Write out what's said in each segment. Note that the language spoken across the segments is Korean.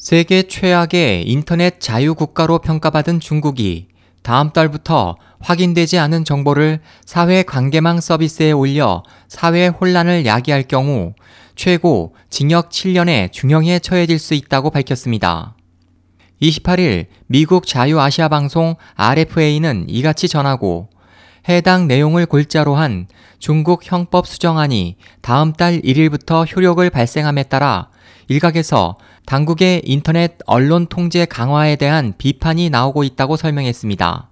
세계 최악의 인터넷 자유국가로 평가받은 중국이 다음 달부터 확인되지 않은 정보를 사회 관계망 서비스에 올려 사회 혼란을 야기할 경우 최고 징역 7년의 중형에 처해질 수 있다고 밝혔습니다. 28일 미국 자유아시아 방송 RFA는 이같이 전하고 해당 내용을 골자로 한 중국 형법 수정안이 다음 달 1일부터 효력을 발생함에 따라 일각에서 당국의 인터넷 언론 통제 강화에 대한 비판이 나오고 있다고 설명했습니다.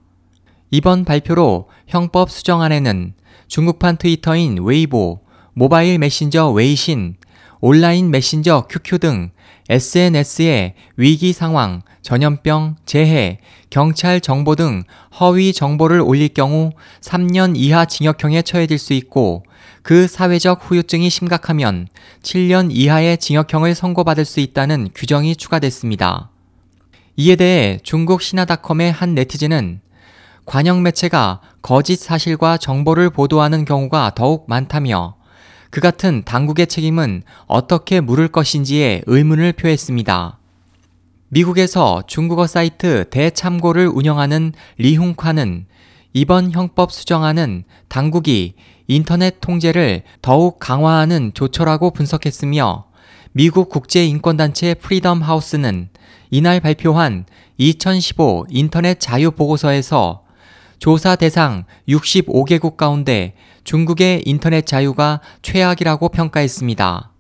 이번 발표로 형법 수정안에는 중국판 트위터인 웨이보, 모바일 메신저 웨이신, 온라인 메신저 QQ 등 SNS에 위기 상황, 전염병, 재해, 경찰 정보 등 허위 정보를 올릴 경우 3년 이하 징역형에 처해질 수 있고 그 사회적 후유증이 심각하면 7년 이하의 징역형을 선고받을 수 있다는 규정이 추가됐습니다. 이에 대해 중국 신화닷컴의 한 네티즌은 관영 매체가 거짓 사실과 정보를 보도하는 경우가 더욱 많다며 그 같은 당국의 책임은 어떻게 물을 것인지에 의문을 표했습니다. 미국에서 중국어 사이트 대참고를 운영하는 리훈카는 이번 형법 수정안은 당국이 인터넷 통제를 더욱 강화하는 조처라고 분석했으며 미국 국제인권단체 프리덤 하우스는 이날 발표한 2015 인터넷 자유 보고서에서 조사 대상 65개국 가운데 중국의 인터넷 자유가 최악이라고 평가했습니다.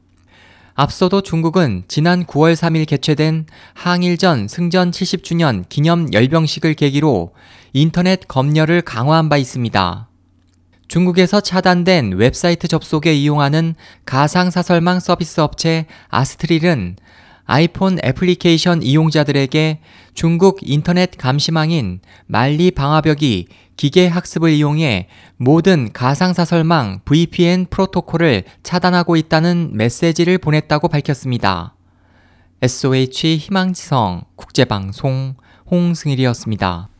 앞서도 중국은 지난 9월 3일 개최된 항일전 승전 70주년 기념 열병식을 계기로 인터넷 검열을 강화한 바 있습니다. 중국에서 차단된 웹사이트 접속에 이용하는 가상사설망 서비스 업체 아스트릴은 아이폰 애플리케이션 이용자들에게 중국 인터넷 감시망인 만리 방화벽이 기계 학습을 이용해 모든 가상사설망 VPN 프로토콜을 차단하고 있다는 메시지를 보냈다고 밝혔습니다. SOH 희망지성 국제방송 홍승일이었습니다.